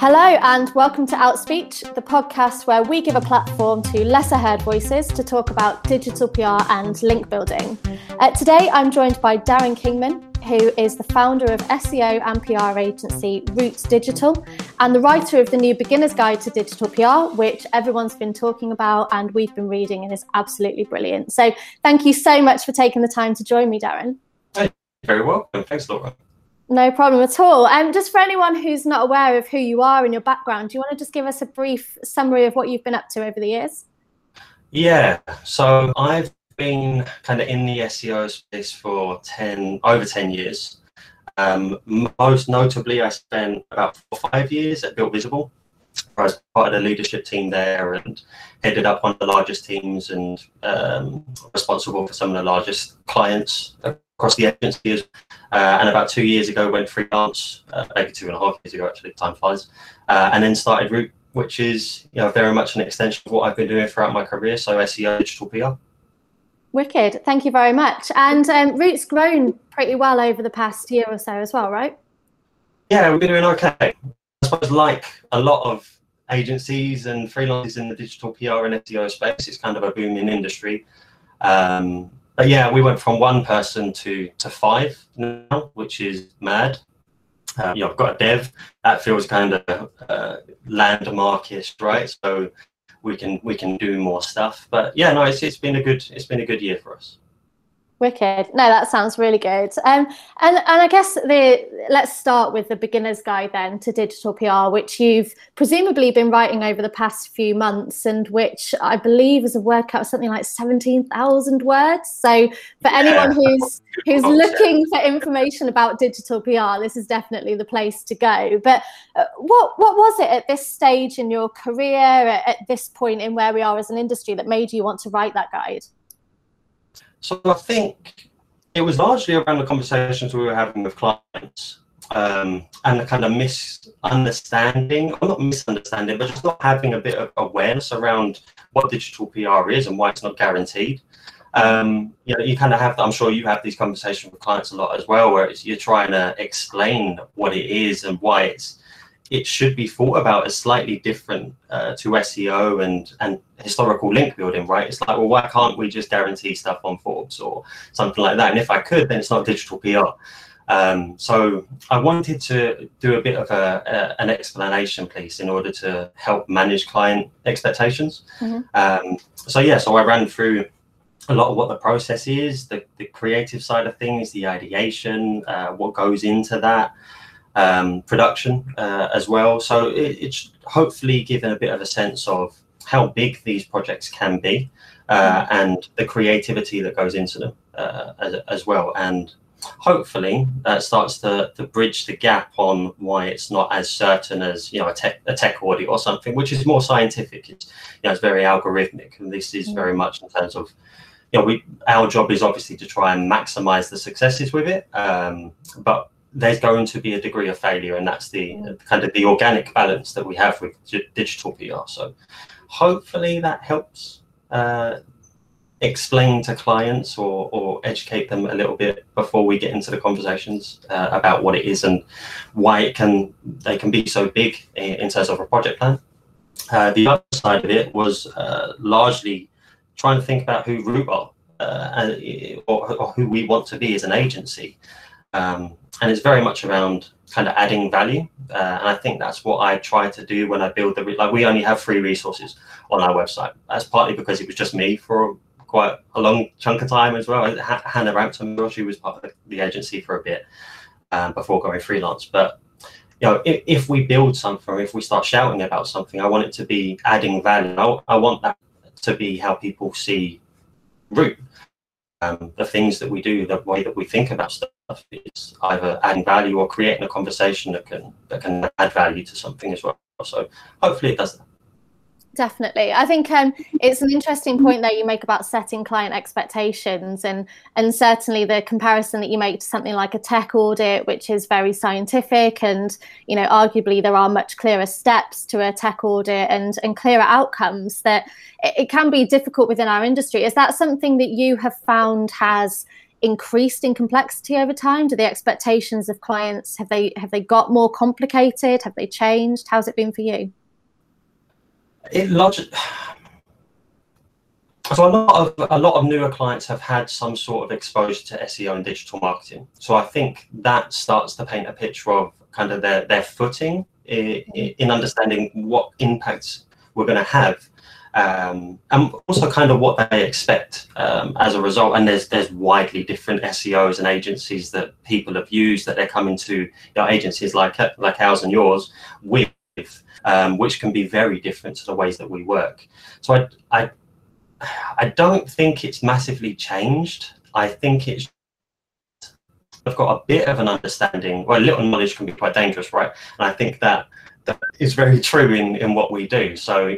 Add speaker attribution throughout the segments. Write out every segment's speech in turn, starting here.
Speaker 1: Hello, and welcome to Outspeech, the podcast where we give a platform to lesser heard voices to talk about digital PR and link building. Uh, today, I'm joined by Darren Kingman, who is the founder of SEO and PR agency Roots Digital and the writer of the new Beginner's Guide to Digital PR, which everyone's been talking about and we've been reading and is absolutely brilliant. So, thank you so much for taking the time to join me, Darren.
Speaker 2: Hey, very welcome. Thanks, Laura.
Speaker 1: No problem at all. And um, just for anyone who's not aware of who you are and your background, do you want to just give us a brief summary of what you've been up to over the years?
Speaker 2: Yeah, so I've been kind of in the SEO space for 10, over 10 years. Um, most notably, I spent about four or five years at Built Visible. I was part of the leadership team there and headed up one of the largest teams and um, responsible for some of the largest clients across the agency. Uh, and about two years ago, went freelance, uh, maybe two and a half years ago, actually, time flies, uh, and then started Root, which is you know very much an extension of what I've been doing throughout my career. So SEO, digital PR.
Speaker 1: Wicked, thank you very much. And um, Root's grown pretty well over the past year or so as well, right?
Speaker 2: Yeah, we've been doing okay. I suppose, like a lot of agencies and freelancers in the digital PR and SEO space, it's kind of a booming industry. Um, but yeah, we went from one person to to five now, which is mad. Um, you know, I've got a dev that feels kind of uh, landmarkish, right? So we can we can do more stuff. But yeah, no, it's it's been a good it's been a good year for us.
Speaker 1: Wicked. No, that sounds really good. Um, and and I guess the let's start with the beginner's guide then to digital PR, which you've presumably been writing over the past few months, and which I believe is a word count of something like seventeen thousand words. So for anyone who's who's looking for information about digital PR, this is definitely the place to go. But uh, what what was it at this stage in your career, at, at this point in where we are as an industry, that made you want to write that guide?
Speaker 2: So I think it was largely around the conversations we were having with clients um, and the kind of misunderstanding, or not misunderstanding, but just not having a bit of awareness around what digital PR is and why it's not guaranteed. Um, you know, you kind of have, I'm sure you have these conversations with clients a lot as well, where you're trying to explain what it is and why it's it should be thought about as slightly different uh, to SEO and and historical link building, right? It's like, well, why can't we just guarantee stuff on Forbes or something like that? And if I could, then it's not digital PR. Um, so I wanted to do a bit of a, a, an explanation piece in order to help manage client expectations. Mm-hmm. Um, so yeah, so I ran through a lot of what the process is, the, the creative side of things, the ideation, uh, what goes into that um, production uh, as well. So it, it's hopefully given a bit of a sense of how big these projects can be uh, mm-hmm. and the creativity that goes into them uh, as, as, well. And hopefully that starts to, to bridge the gap on why it's not as certain as you know a tech, a tech audit or something, which is more scientific. It's you know it's very algorithmic, and this is mm-hmm. very much in terms of you know we our job is obviously to try and maximize the successes with it, um, but there's going to be a degree of failure, and that's the mm. kind of the organic balance that we have with digital PR. So, hopefully, that helps uh, explain to clients or, or educate them a little bit before we get into the conversations uh, about what it is and why it can they can be so big in, in terms of a project plan. Uh, the other side of it was uh, largely trying to think about who Root are uh, or, or, who we want to be as an agency. Um, and it's very much around kind of adding value. Uh, and I think that's what I try to do when I build the, like we only have free resources on our website. That's partly because it was just me for quite a long chunk of time as well. Hannah Rampton, she was part of the agency for a bit um, before going freelance. But you know, if, if, we build something, if we start shouting about something, I want it to be adding value. I, I want that to be how people see Root um, the things that we do, the way that we think about stuff is either adding value or creating a conversation that can that can add value to something as well. So hopefully it does that.
Speaker 1: Definitely. I think um, it's an interesting point that you make about setting client expectations and and certainly the comparison that you make to something like a tech audit, which is very scientific and, you know, arguably there are much clearer steps to a tech audit and, and clearer outcomes that it, it can be difficult within our industry. Is that something that you have found has increased in complexity over time? Do the expectations of clients have they have they got more complicated? Have they changed? How's it been for you?
Speaker 2: It. So a lot of a lot of newer clients have had some sort of exposure to SEO and digital marketing. So I think that starts to paint a picture of kind of their their footing in, in understanding what impacts we're going to have um, and also kind of what they expect um, as a result. And there's there's widely different SEOs and agencies that people have used that they're coming to you know, agencies like like ours and yours with, um, which can be very different to the ways that we work. So I I I don't think it's massively changed. I think it's I've got a bit of an understanding. Well, a little knowledge can be quite dangerous, right? And I think that that is very true in in what we do. So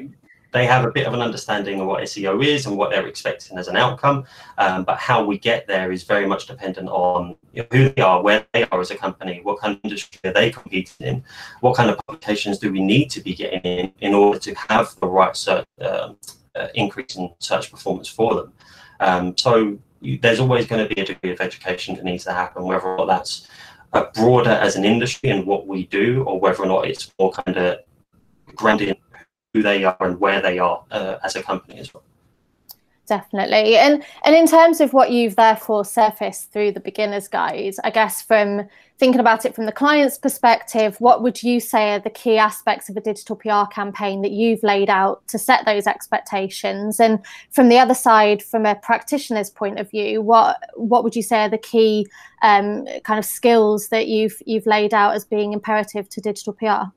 Speaker 2: they have a bit of an understanding of what SEO is and what they're expecting as an outcome. Um, but how we get there is very much dependent on you know, who they are, where they are as a company, what kind of industry are they competing in, what kind of publications do we need to be getting in in order to have the right search, uh, uh, increase in search performance for them. Um, so there's always going to be a degree of education that needs to happen, whether or that's broader as an industry and what we do, or whether or not it's more kind of grounded who they are and where they are uh, as a company as well.
Speaker 1: Definitely. And and in terms of what you've therefore surfaced through the beginners guide i guess from thinking about it from the client's perspective what would you say are the key aspects of a digital pr campaign that you've laid out to set those expectations? And from the other side from a practitioner's point of view what what would you say are the key um, kind of skills that you've you've laid out as being imperative to digital pr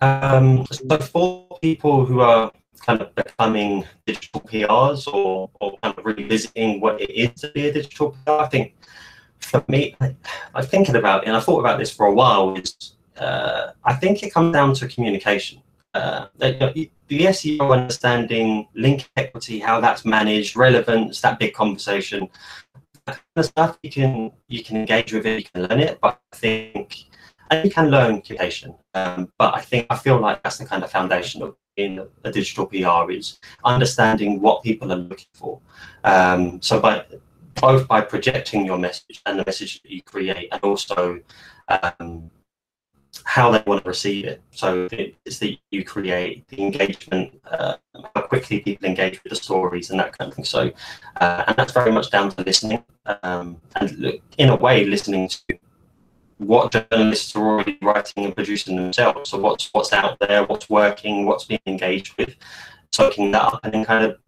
Speaker 2: um, so for people who are kind of becoming digital PRs or, or kind of revisiting what it is to be a digital PR, I think for me, I, am thinking about it, and I thought about this for a while, is uh, I think it comes down to communication. Uh, the, the SEO understanding, link equity, how that's managed, relevance, that big conversation, that kind of stuff you can you can engage with it, you can learn it, but I think and you can learn communication. Um, but I think I feel like that's the kind of foundation of in a digital PR is understanding what people are looking for. Um, so by both by projecting your message and the message that you create, and also um, how they want to receive it. So it's that you create the engagement, uh, how quickly people engage with the stories and that kind of thing. So, uh, and that's very much down to listening um, and in a way listening to what journalists are already writing and producing themselves. So what's what's out there, what's working, what's being engaged with, soaking that up, and then kind of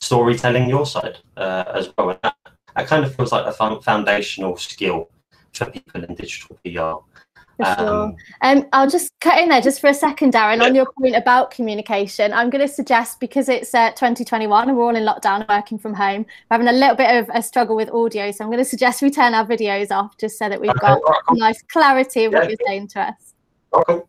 Speaker 2: storytelling your side uh, as well. And that, that kind of feels like a foundational skill for people in digital PR.
Speaker 1: For sure. Um, um, I'll just cut in there just for a second, Darren, yeah. on your point about communication. I'm going to suggest because it's uh, 2021 and we're all in lockdown working from home, we're having a little bit of a struggle with audio. So I'm going to suggest we turn our videos off just so that we've okay, got right, nice clarity of yeah. what you're saying to us. Okay.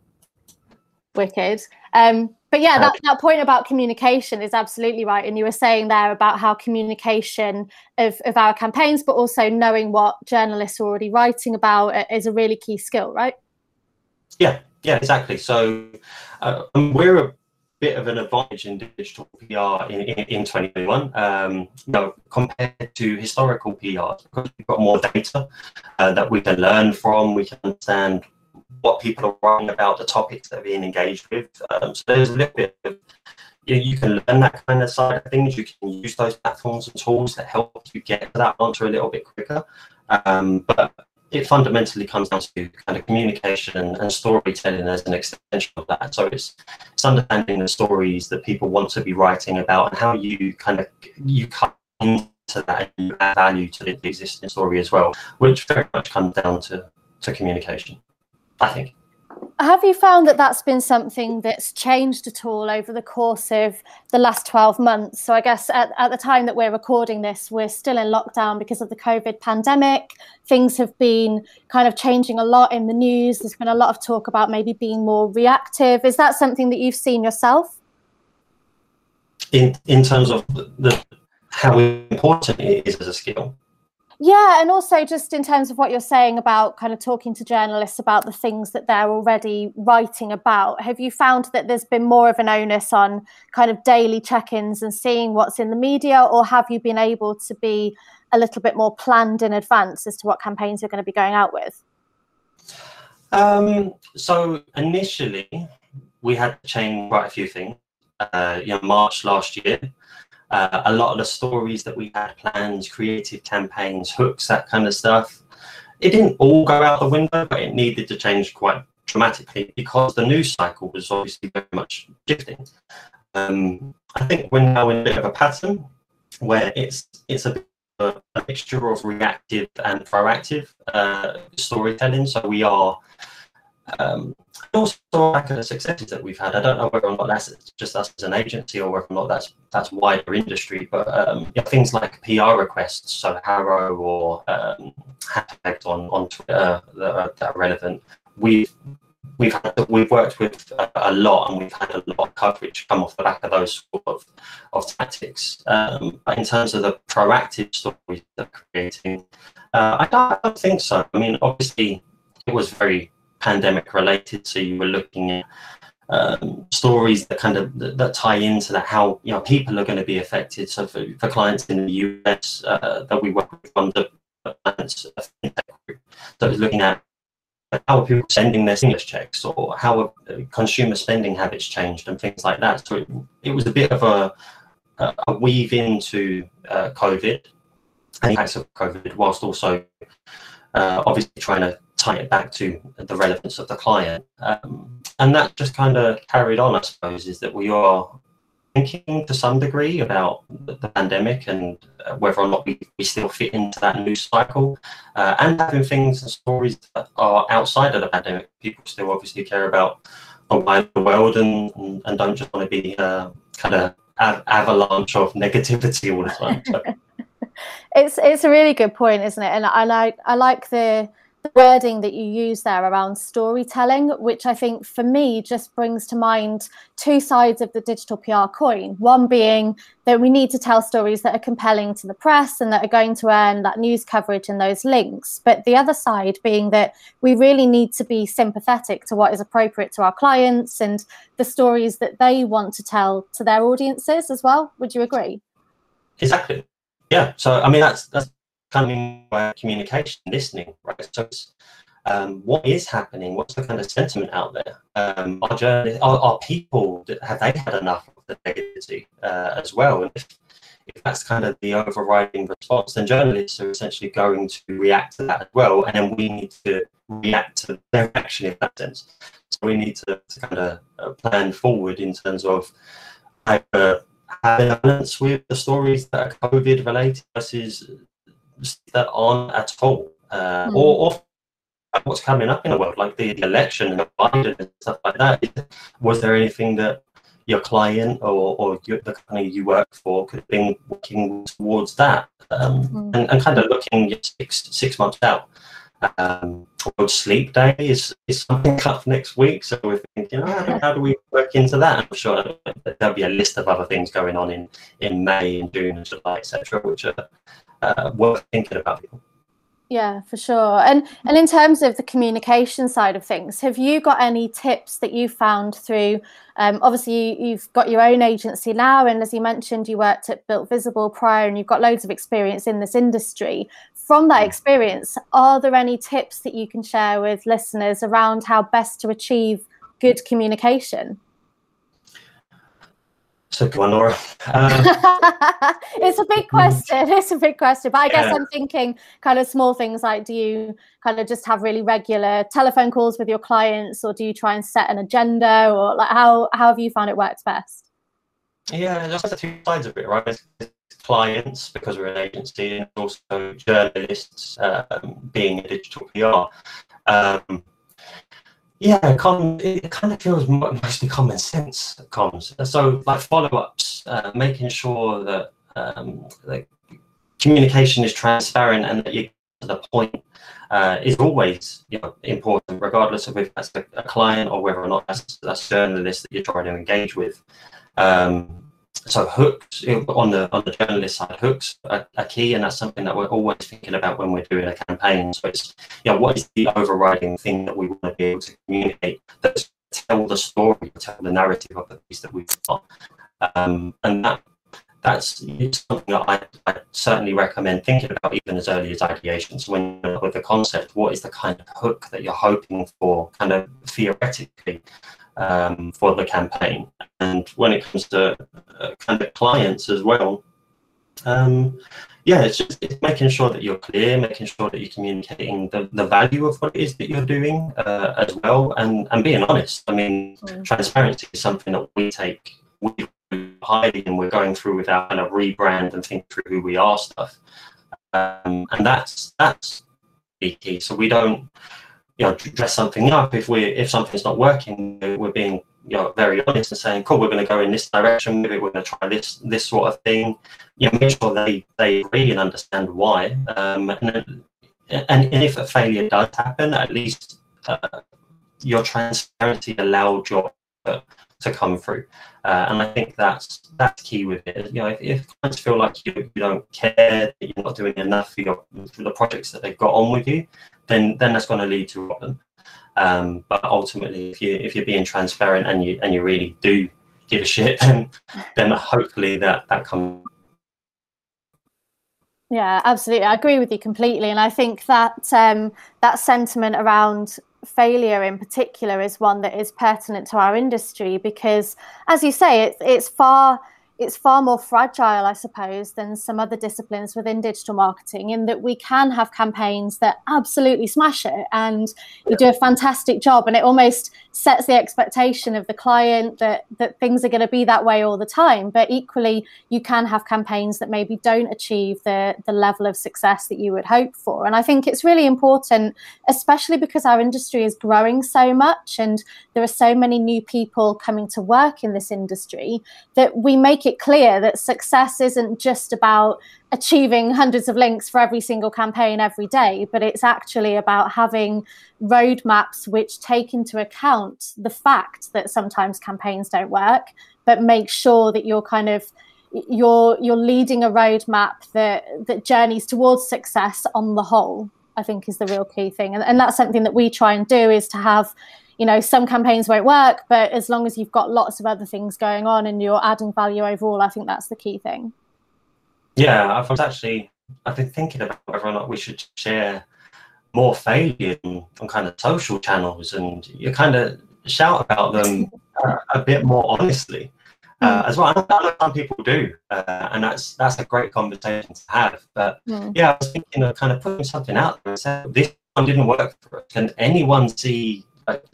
Speaker 1: Wicked. Um, but yeah, that, that point about communication is absolutely right. And you were saying there about how communication of, of our campaigns, but also knowing what journalists are already writing about is a really key skill, right?
Speaker 2: Yeah, yeah, exactly. So uh, we're a bit of an advantage in digital PR in, in, in 2021, um, you know, compared to historical PR, because we've got more data uh, that we can learn from, we can understand what people are writing about, the topics that are being engaged with. Um, so there's a little bit of you, you can learn that kind of side of things. You can use those platforms and tools that help you get to that answer a little bit quicker. Um, but it fundamentally comes down to kind of communication and, and, storytelling as an extension of that. So it's it's understanding the stories that people want to be writing about and how you kind of you come into that and you add value to the existing story as well, which very much comes down to to communication. I think.
Speaker 1: Have you found that that's been something that's changed at all over the course of the last 12 months? So, I guess at, at the time that we're recording this, we're still in lockdown because of the COVID pandemic. Things have been kind of changing a lot in the news. There's been a lot of talk about maybe being more reactive. Is that something that you've seen yourself?
Speaker 2: In, in terms of the, how important it is as a skill?
Speaker 1: Yeah, and also just in terms of what you're saying about kind of talking to journalists about the things that they're already writing about, have you found that there's been more of an onus on kind of daily check ins and seeing what's in the media, or have you been able to be a little bit more planned in advance as to what campaigns you're going to be going out with?
Speaker 2: Um, so initially, we had to change quite a few things. Uh, March last year, uh, a lot of the stories that we had plans, creative campaigns, hooks, that kind of stuff, it didn't all go out the window, but it needed to change quite dramatically because the news cycle was obviously very much shifting. Um, I think we're now in a bit of a pattern where it's it's a, a, mixture of reactive and proactive uh, storytelling. So we are um, also back at the successes that we've had. I don't know whether or not that's just us as an agency or whether or not that's that's wider industry. But um, things like PR requests, so HARO or um, hashtag on on Twitter that are, that are relevant. We've we've had, we've worked with a, a, lot and we've had a lot of coverage come off the back of those sort of, of tactics. Um, but in terms of the proactive stories that are creating, uh, I, don't, I don't think so. I mean, obviously, it was very pandemic related. So you were looking at um, stories that kind of that, that, tie into that how you know people are going to be affected. So for, for clients in the US uh, that we work with on the clients that was looking at how are people sending their stimulus checks or how are uh, consumer spending habits changed and things like that. So it, it was a bit of a, a weave into uh, COVID and impacts of COVID, whilst also uh, obviously trying to tie it back to the relevance of the client. Um, and that just kind of carried on, I suppose, is that we are thinking to some degree about the pandemic and uh, whether or not we, we still fit into that news cycle uh, and having things and stories that are outside of the pandemic. People still obviously care about the wider world and, and, and, don't just want to be uh, kind of av- avalanche of negativity all the time. So.
Speaker 1: it's it's a really good point, isn't it? And I like I like the wording that you use there around storytelling, which I think for me just brings to mind two sides of the digital PR coin. One being that we need to tell stories that are compelling to the press and that are going to earn that news coverage and those links. But the other side being that we really need to be sympathetic to what is appropriate to our clients and the stories that they want to tell to their audiences as well. Would you agree?
Speaker 2: Exactly. Yeah. So I mean that's that's coming by communication, listening, right? So um, what is happening? What's the kind of sentiment out there? Um, are, journalists, are, are people, have they had enough of the negativity uh, as well? And if, if that's kind of the overriding response, then journalists are essentially going to react to that as well. And then we need to react to their action in that sense. So we need to, to kind of uh, plan forward in terms of either having balance with the stories that are COVID related versus that aren't at all, uh, mm. or, or, what's coming up in the world, like the, the election and Biden and stuff like that. Was there anything that your client or, or your, the company you work for could have been working towards that um, mm. and, and, kind of looking six six months out? Um, World Sleep Day is, is something up next week, so we're thinking, oh, how do we work into that? I'm sure there'll be a list of other things going on in, in May and June and July, etc., which are uh, worth thinking about people.
Speaker 1: Yeah, for sure. And and in terms of the communication side of things, have you got any tips that you found through? Um, obviously, you, have got your own agency now, and as you mentioned, you worked at Built Visible prior, and you've got loads of experience in this industry. From that experience, are there any tips that you can share with listeners around how best to achieve good communication?
Speaker 2: Took one, Laura. Um,
Speaker 1: it's a big question. It's a big question. But I yeah. guess I'm thinking kind of small things like do you kind of just have really regular telephone calls with your clients or do you try and set an agenda or like how, how have you found it works best?
Speaker 2: Yeah, there's the two sides of it, right? clients because we're an agency and also journalists um, being a digital PR. Um, yeah, it kind of feels mostly common sense comms. So, like follow ups, uh, making sure that um, the communication is transparent and that you get to the point uh, is always you know, important, regardless of if that's a, a, client or whether or not that's, that's a journalist that you're trying to engage with. Um, so hooks on the on the journalist side, hooks are, are, key, and that's something that we're always thinking about when we're doing a campaign. So it's you know what is the overriding thing that we want to be able to communicate that tell the story, tell the narrative of the piece that we've got, um, and that that's something that I, I, certainly recommend thinking about even as early as ideation. So when you're with the concept, what is the kind of hook that you're hoping for, kind of theoretically, um, for the campaign? And when it comes to uh, kind of clients as well, um, yeah, it's just it's making sure that you're clear, making sure that you're communicating the, the value of what it is that you're doing uh, as well, and, and being honest. I mean, mm. transparency is something that we take we highly and we're going through with our kind of rebrand and think through who we are stuff. Um, and that's that's key. So we don't you know dress something up if we if something's not working. We're being you know very honest and saying, cool, we're going to go in this direction. Maybe we're going to try this this sort of thing. You know, make sure they they really understand why. Um, and, and and if a failure does happen, at least uh, your transparency allowed your to come through. Uh, and I think that's that's key with it. You know, if, if clients feel like you, you don't care, that you're not doing enough for, your, for the projects that they've got on with you, then then that's going to lead to a problem. Um, but ultimately, if you if you're being transparent and you and you really do give a shit, then then hopefully that that comes.
Speaker 1: Yeah, absolutely. I agree with you completely, and I think that um, that sentiment around failure in particular is one that is pertinent to our industry because, as you say, it's it's far it's far more fragile, I suppose, than some other disciplines within digital marketing, in that we can have campaigns that absolutely smash it and you do a fantastic job, and it almost sets the expectation of the client that that things are going to be that way all the time. But equally, you can have campaigns that maybe don't achieve the the level of success that you would hope for. And I think it's really important, especially because our industry is growing so much and there are so many new people coming to work in this industry, that we make it clear that success isn't just about achieving hundreds of links for every single campaign every day, but it's actually about having roadmaps which take into account the fact that sometimes campaigns don't work, but make sure that you're kind of you're you're leading a roadmap that that journeys towards success on the whole. I think is the real key thing, and, and that's something that we try and do is to have you know some campaigns won't work but as long as you've got lots of other things going on and you're adding value overall i think that's the key thing
Speaker 2: yeah i was actually i've been thinking about whether or not we should share more failure on, on kind of social channels and you kind of shout about them uh, a bit more honestly uh, hmm. as well. I know some people do, uh, and that's that's a great conversation to have. But mm. yeah, I was thinking of kind of putting something out there and saying this one didn't work for us. Can anyone see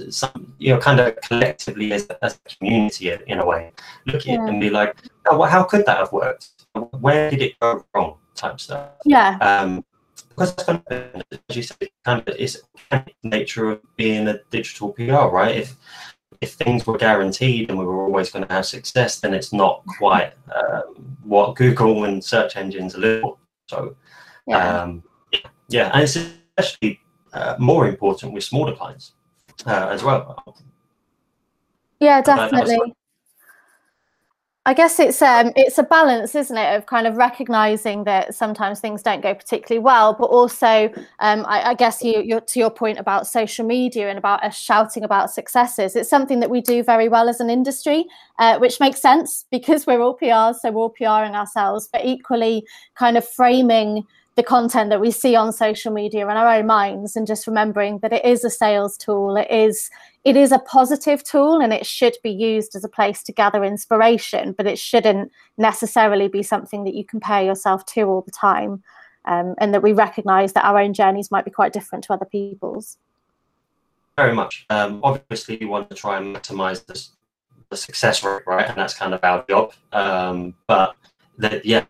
Speaker 2: some, you know, kind of collectively as, as a community in a way, look yeah. at it and be like, oh, well, how could that have worked? Where did it go wrong? Type stuff.
Speaker 1: Yeah.
Speaker 2: Um, because kind of, as you said, kind of is nature of being a digital PR, right? If if things were guaranteed and we were always going to have success, then it's not quite um, what Google and search engines are looking So, yeah, um, yeah, and it's especially uh, more important with smaller clients uh, as well.
Speaker 1: Yeah, definitely. I guess it's um it's a balance, isn't it, of kind of recognizing that sometimes things don't go particularly well, but also um I, I guess you you're to your point about social media and about us shouting about successes. It's something that we do very well as an industry, uh, which makes sense because we're all PRs, so we're all PRing ourselves, but equally kind of framing the content that we see on social media in our own minds and just remembering that it is a sales tool. It is it is a positive tool and it should be used as a place to gather inspiration but it shouldn't necessarily be something that you compare yourself to all the time um, and that we recognize that our own journeys might be quite different to other people's.
Speaker 2: Very much. Um, obviously you want to try and maximize this, the success rate right? And that's kind of our job. Um, but yeah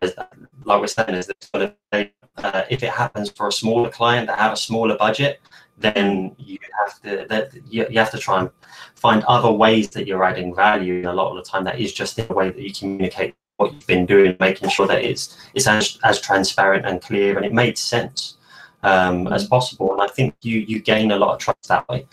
Speaker 2: like we're saying is got to uh, if it happens for a smaller client that have a smaller budget, then you have to that you, you have to try and find other ways that you're adding value. And a lot of the time, that is just in the way that you communicate what you've been doing, making sure that it's it's as, as transparent and clear and it made sense um, as possible. And I think you you gain a lot of trust that way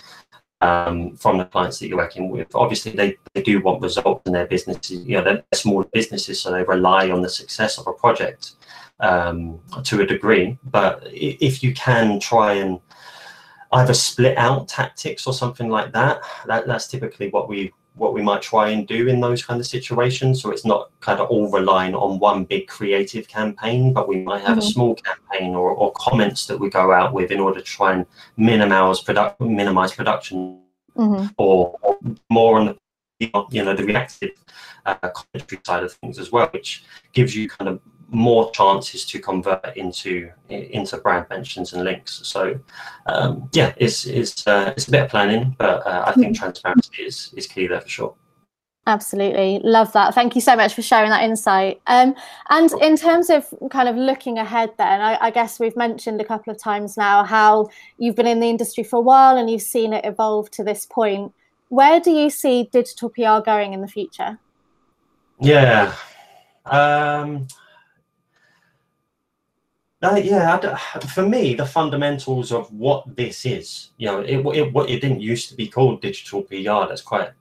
Speaker 2: um, from the clients that you're working with. Obviously, they, they do want results in their businesses. You know, they're small businesses, so they rely on the success of a project um, to a degree. But if you can try and either split out tactics or something like that, that that's typically what we what we might try and do in those kind of situations. So it's not kind of all relying on one big creative campaign, but we might have mm-hmm. a small campaign or, or comments that we go out with in order to try and minimize product minimize production mm-hmm. or, or, more on the you know the reactive uh, commentary side of things as well, which gives you kind of more chances to convert into into brand mentions and links. So um, yeah, it's it's uh, it's a bit of planning, but uh, I think mm-hmm. transparency is is key there for sure.
Speaker 1: Absolutely. Love that. Thank you so much for sharing that insight. Um, and in terms of kind of looking ahead, then, I, I, guess we've mentioned a couple of times now how you've been in the industry for a while and you've seen it evolve to this point. Where do you see digital PR going in the future?
Speaker 2: Yeah. Um, uh, yeah, for me, the fundamentals of what this is, you know, it, it, it didn't used to be called digital PR. That's quite,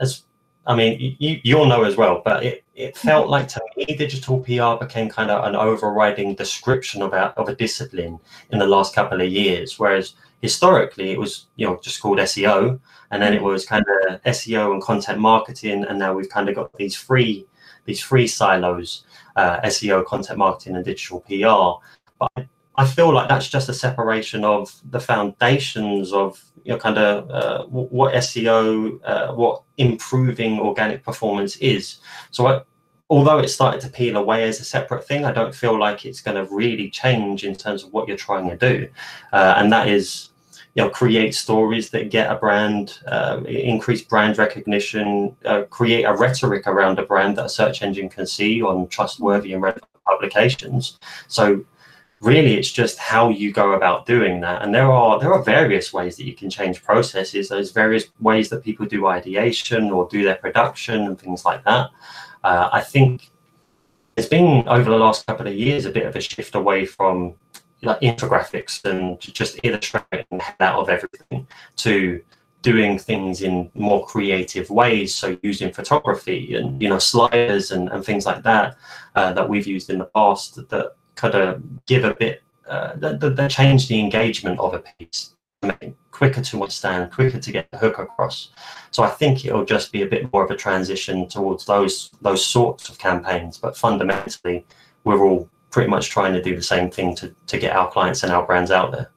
Speaker 2: as I mean, you, you'll know as well, but it, it felt like to me, digital PR became kind of an overriding description of a, of a discipline in the last couple of years. Whereas historically, it was, you know, just called SEO. And then it was kind of SEO and content marketing. And now we've kind of got these free, these free silos uh, SEO, content marketing, and digital PR. But I feel like that's just a separation of the foundations of you know kind of uh, what SEO, uh, what improving organic performance is. So I, although it started to peel away as a separate thing, I don't feel like it's going to really change in terms of what you're trying to do, uh, and that is you know create stories that get a brand uh, increase brand recognition uh, create a rhetoric around a brand that a search engine can see on trustworthy and relevant publications. So really it's just how you go about doing that. And there are there are various ways that you can change processes. There's various ways that people do ideation or do their production and things like that. Uh, i think there's been over the last couple of years a bit of a shift away from like infographics and just illustrating out of everything to doing things in more creative ways. So using photography and you know sliders and, and things like that uh, that we've used in the past that, that kind of give a bit uh, that, that change the engagement of a piece quicker to understand quicker to get the hook across. So i think it'll just be a bit more of a transition towards those those sorts of campaigns. But fundamentally we're all pretty much trying to do the same thing to, to get our clients and our brands out there.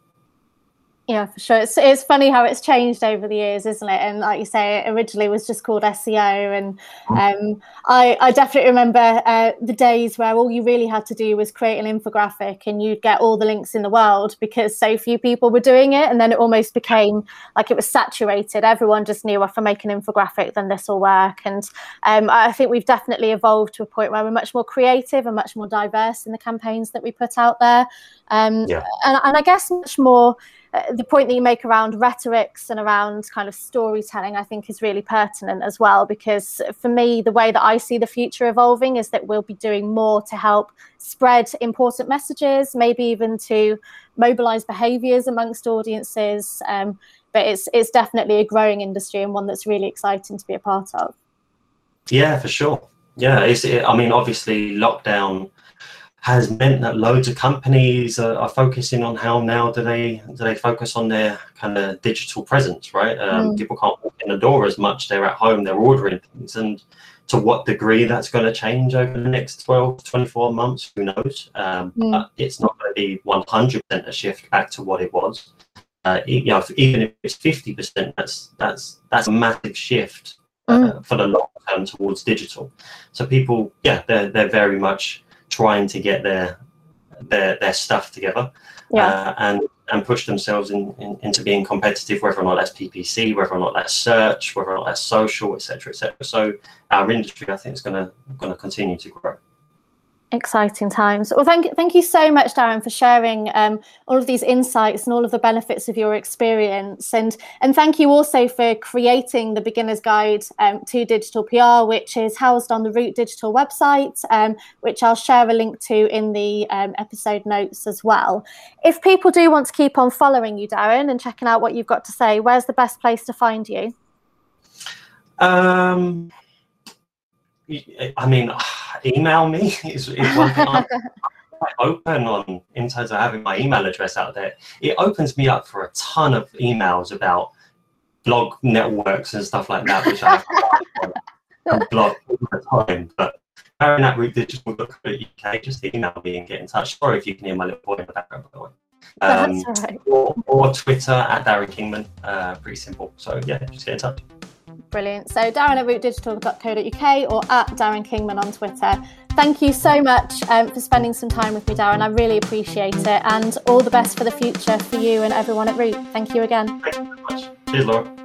Speaker 1: Yeah, for sure. It's, it's funny how it's changed over the years, isn't it? And like you say, originally it originally was just called SEO. And mm. um, I, I definitely remember uh, the days where all you really had to do was create an infographic and you'd get all the links in the world because so few people were doing it. And then it almost became like it was saturated. Everyone just knew if I make an infographic, then this will work. And um, I think we've definitely evolved to a point where we're much more creative and much more diverse in the campaigns that we put out there. Um, yeah. and, and I guess much more uh, the point that you make around rhetorics and around kind of storytelling, I think is really pertinent as well. Because for me, the way that I see the future evolving is that we'll be doing more to help spread important messages, maybe even to mobilize behaviors amongst audiences. Um, but it's it's definitely a growing industry and one that's really exciting to be a part of.
Speaker 2: Yeah, for sure. Yeah, it's. It, I mean, obviously, lockdown has meant that loads of companies are, are, focusing on how now do they do they focus on their kind of digital presence, right? Um, mm. People can't walk in the door as much; they're at home, they're ordering things, and to what degree that's going to change over the next 12 24 months who knows um, mm. but it's not going to be 100% a shift back to what it was uh, you know even if it's 50% that's that's that's a massive shift uh, mm. for the long term towards digital so people yeah they're, they're very much trying to get their their their stuff together yeah. uh, and and push themselves in, in, into being competitive, whether or not that's PPC, whether or not that's search, whether or not that's social, etc., etc. So our industry, I think, is going to going to continue to grow
Speaker 1: exciting times. Well, thank thank you so much, Darren, for sharing um, all of these insights and all of the benefits of your experience, and and thank you also for creating the beginner's guide um, to digital PR, which is housed on the Root Digital website, um, which I'll share a link to in the um, episode notes as well. If people do want to keep on following you, Darren, and checking out what you've got to say, where's the best place to find you?
Speaker 2: Um, I mean email me is, is one thing I'm open on in terms of having my email address out there. It opens me up for a ton of emails about blog networks and stuff like that, which I blog all the time. But Darren at rootdigital.co.uk, just email me and get in touch. Sorry if you can hear my little boy in the background, by the way. Um, right. or, or, Twitter at Darren Kingman. Uh, pretty simple. So yeah, just get in touch.
Speaker 1: Brilliant. So Darren at rootdigital.co.uk or at Darren Kingman on Twitter. Thank you so much um, for spending some time with me, Darren. I really appreciate it. And all the best for the future for you and everyone at Root. Thank you again.
Speaker 2: Thank you very much. Cheers, Laura.